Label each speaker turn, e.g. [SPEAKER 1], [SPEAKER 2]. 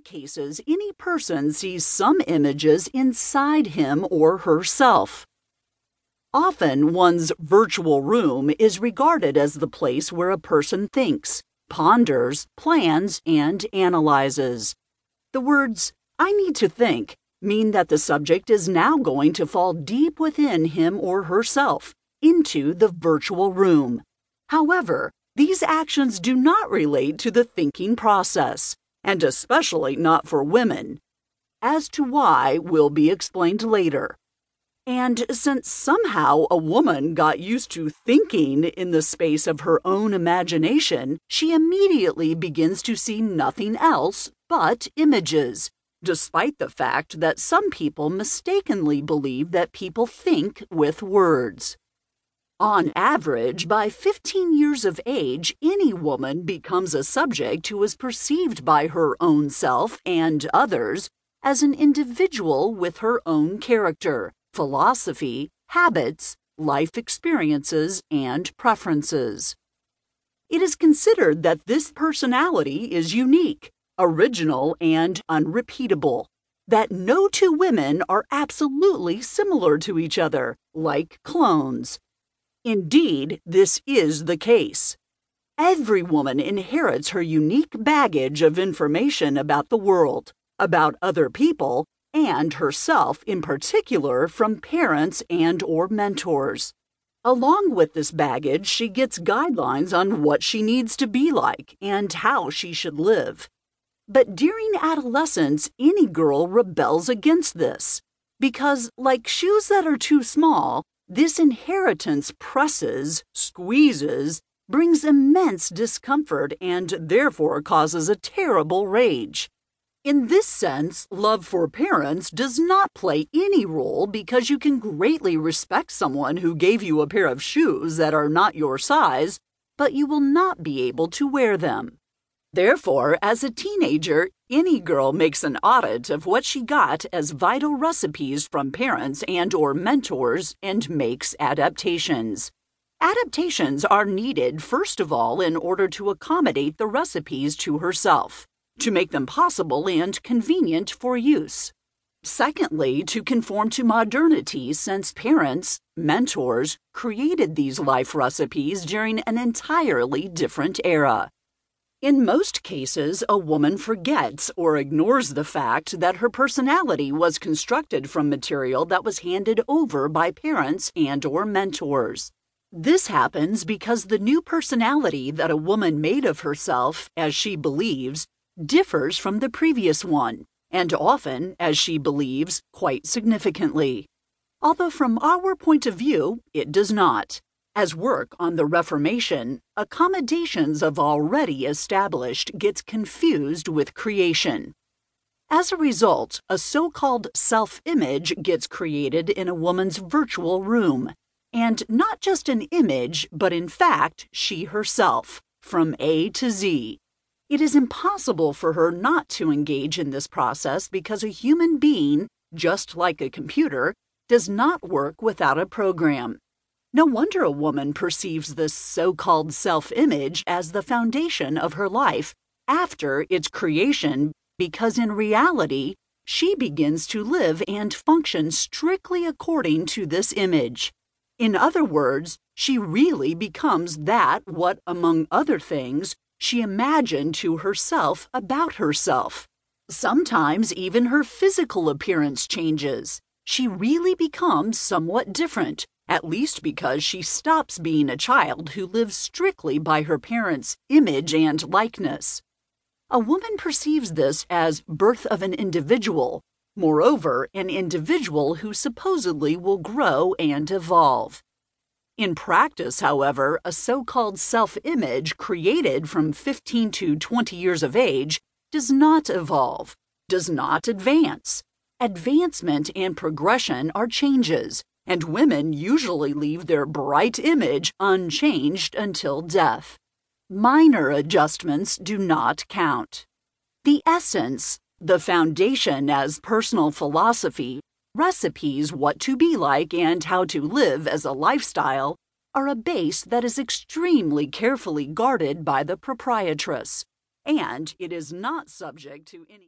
[SPEAKER 1] cases, any person sees some images inside him or herself. Often, one's virtual room is regarded as the place where a person thinks, ponders, plans, and analyzes. The words, I need to think, mean that the subject is now going to fall deep within him or herself, into the virtual room. However, these actions do not relate to the thinking process, and especially not for women. As to why will be explained later. And since somehow a woman got used to thinking in the space of her own imagination, she immediately begins to see nothing else but images, despite the fact that some people mistakenly believe that people think with words. On average, by 15 years of age, any woman becomes a subject who is perceived by her own self and others as an individual with her own character philosophy, habits, life experiences, and preferences. It is considered that this personality is unique, original, and unrepeatable, that no two women are absolutely similar to each other, like clones. Indeed, this is the case. Every woman inherits her unique baggage of information about the world, about other people, and herself in particular from parents and or mentors. Along with this baggage, she gets guidelines on what she needs to be like and how she should live. But during adolescence, any girl rebels against this. Because, like shoes that are too small, this inheritance presses, squeezes, brings immense discomfort, and therefore causes a terrible rage. In this sense, love for parents does not play any role because you can greatly respect someone who gave you a pair of shoes that are not your size, but you will not be able to wear them. Therefore, as a teenager, any girl makes an audit of what she got as vital recipes from parents and or mentors and makes adaptations. Adaptations are needed first of all in order to accommodate the recipes to herself to make them possible and convenient for use. Secondly, to conform to modernity since parents, mentors, created these life recipes during an entirely different era. In most cases, a woman forgets or ignores the fact that her personality was constructed from material that was handed over by parents and or mentors. This happens because the new personality that a woman made of herself, as she believes, differs from the previous one, and often, as she believes, quite significantly. Although from our point of view, it does not. As work on the Reformation, accommodations of already established gets confused with creation. As a result, a so called self image gets created in a woman's virtual room. And not just an image, but in fact, she herself, from A to Z, it is impossible for her not to engage in this process because a human being, just like a computer, does not work without a program. No wonder a woman perceives this so called self image as the foundation of her life after its creation, because in reality, she begins to live and function strictly according to this image. In other words, she really becomes that what, among other things, she imagined to herself about herself. Sometimes even her physical appearance changes. She really becomes somewhat different, at least because she stops being a child who lives strictly by her parents' image and likeness. A woman perceives this as birth of an individual, moreover, an individual who supposedly will grow and evolve. In practice, however, a so called self image created from 15 to 20 years of age does not evolve, does not advance. Advancement and progression are changes, and women usually leave their bright image unchanged until death. Minor adjustments do not count. The essence, the foundation as personal philosophy, Recipes, what to be like, and how to live as a lifestyle are a base that is extremely carefully guarded by the proprietress, and it is not subject to any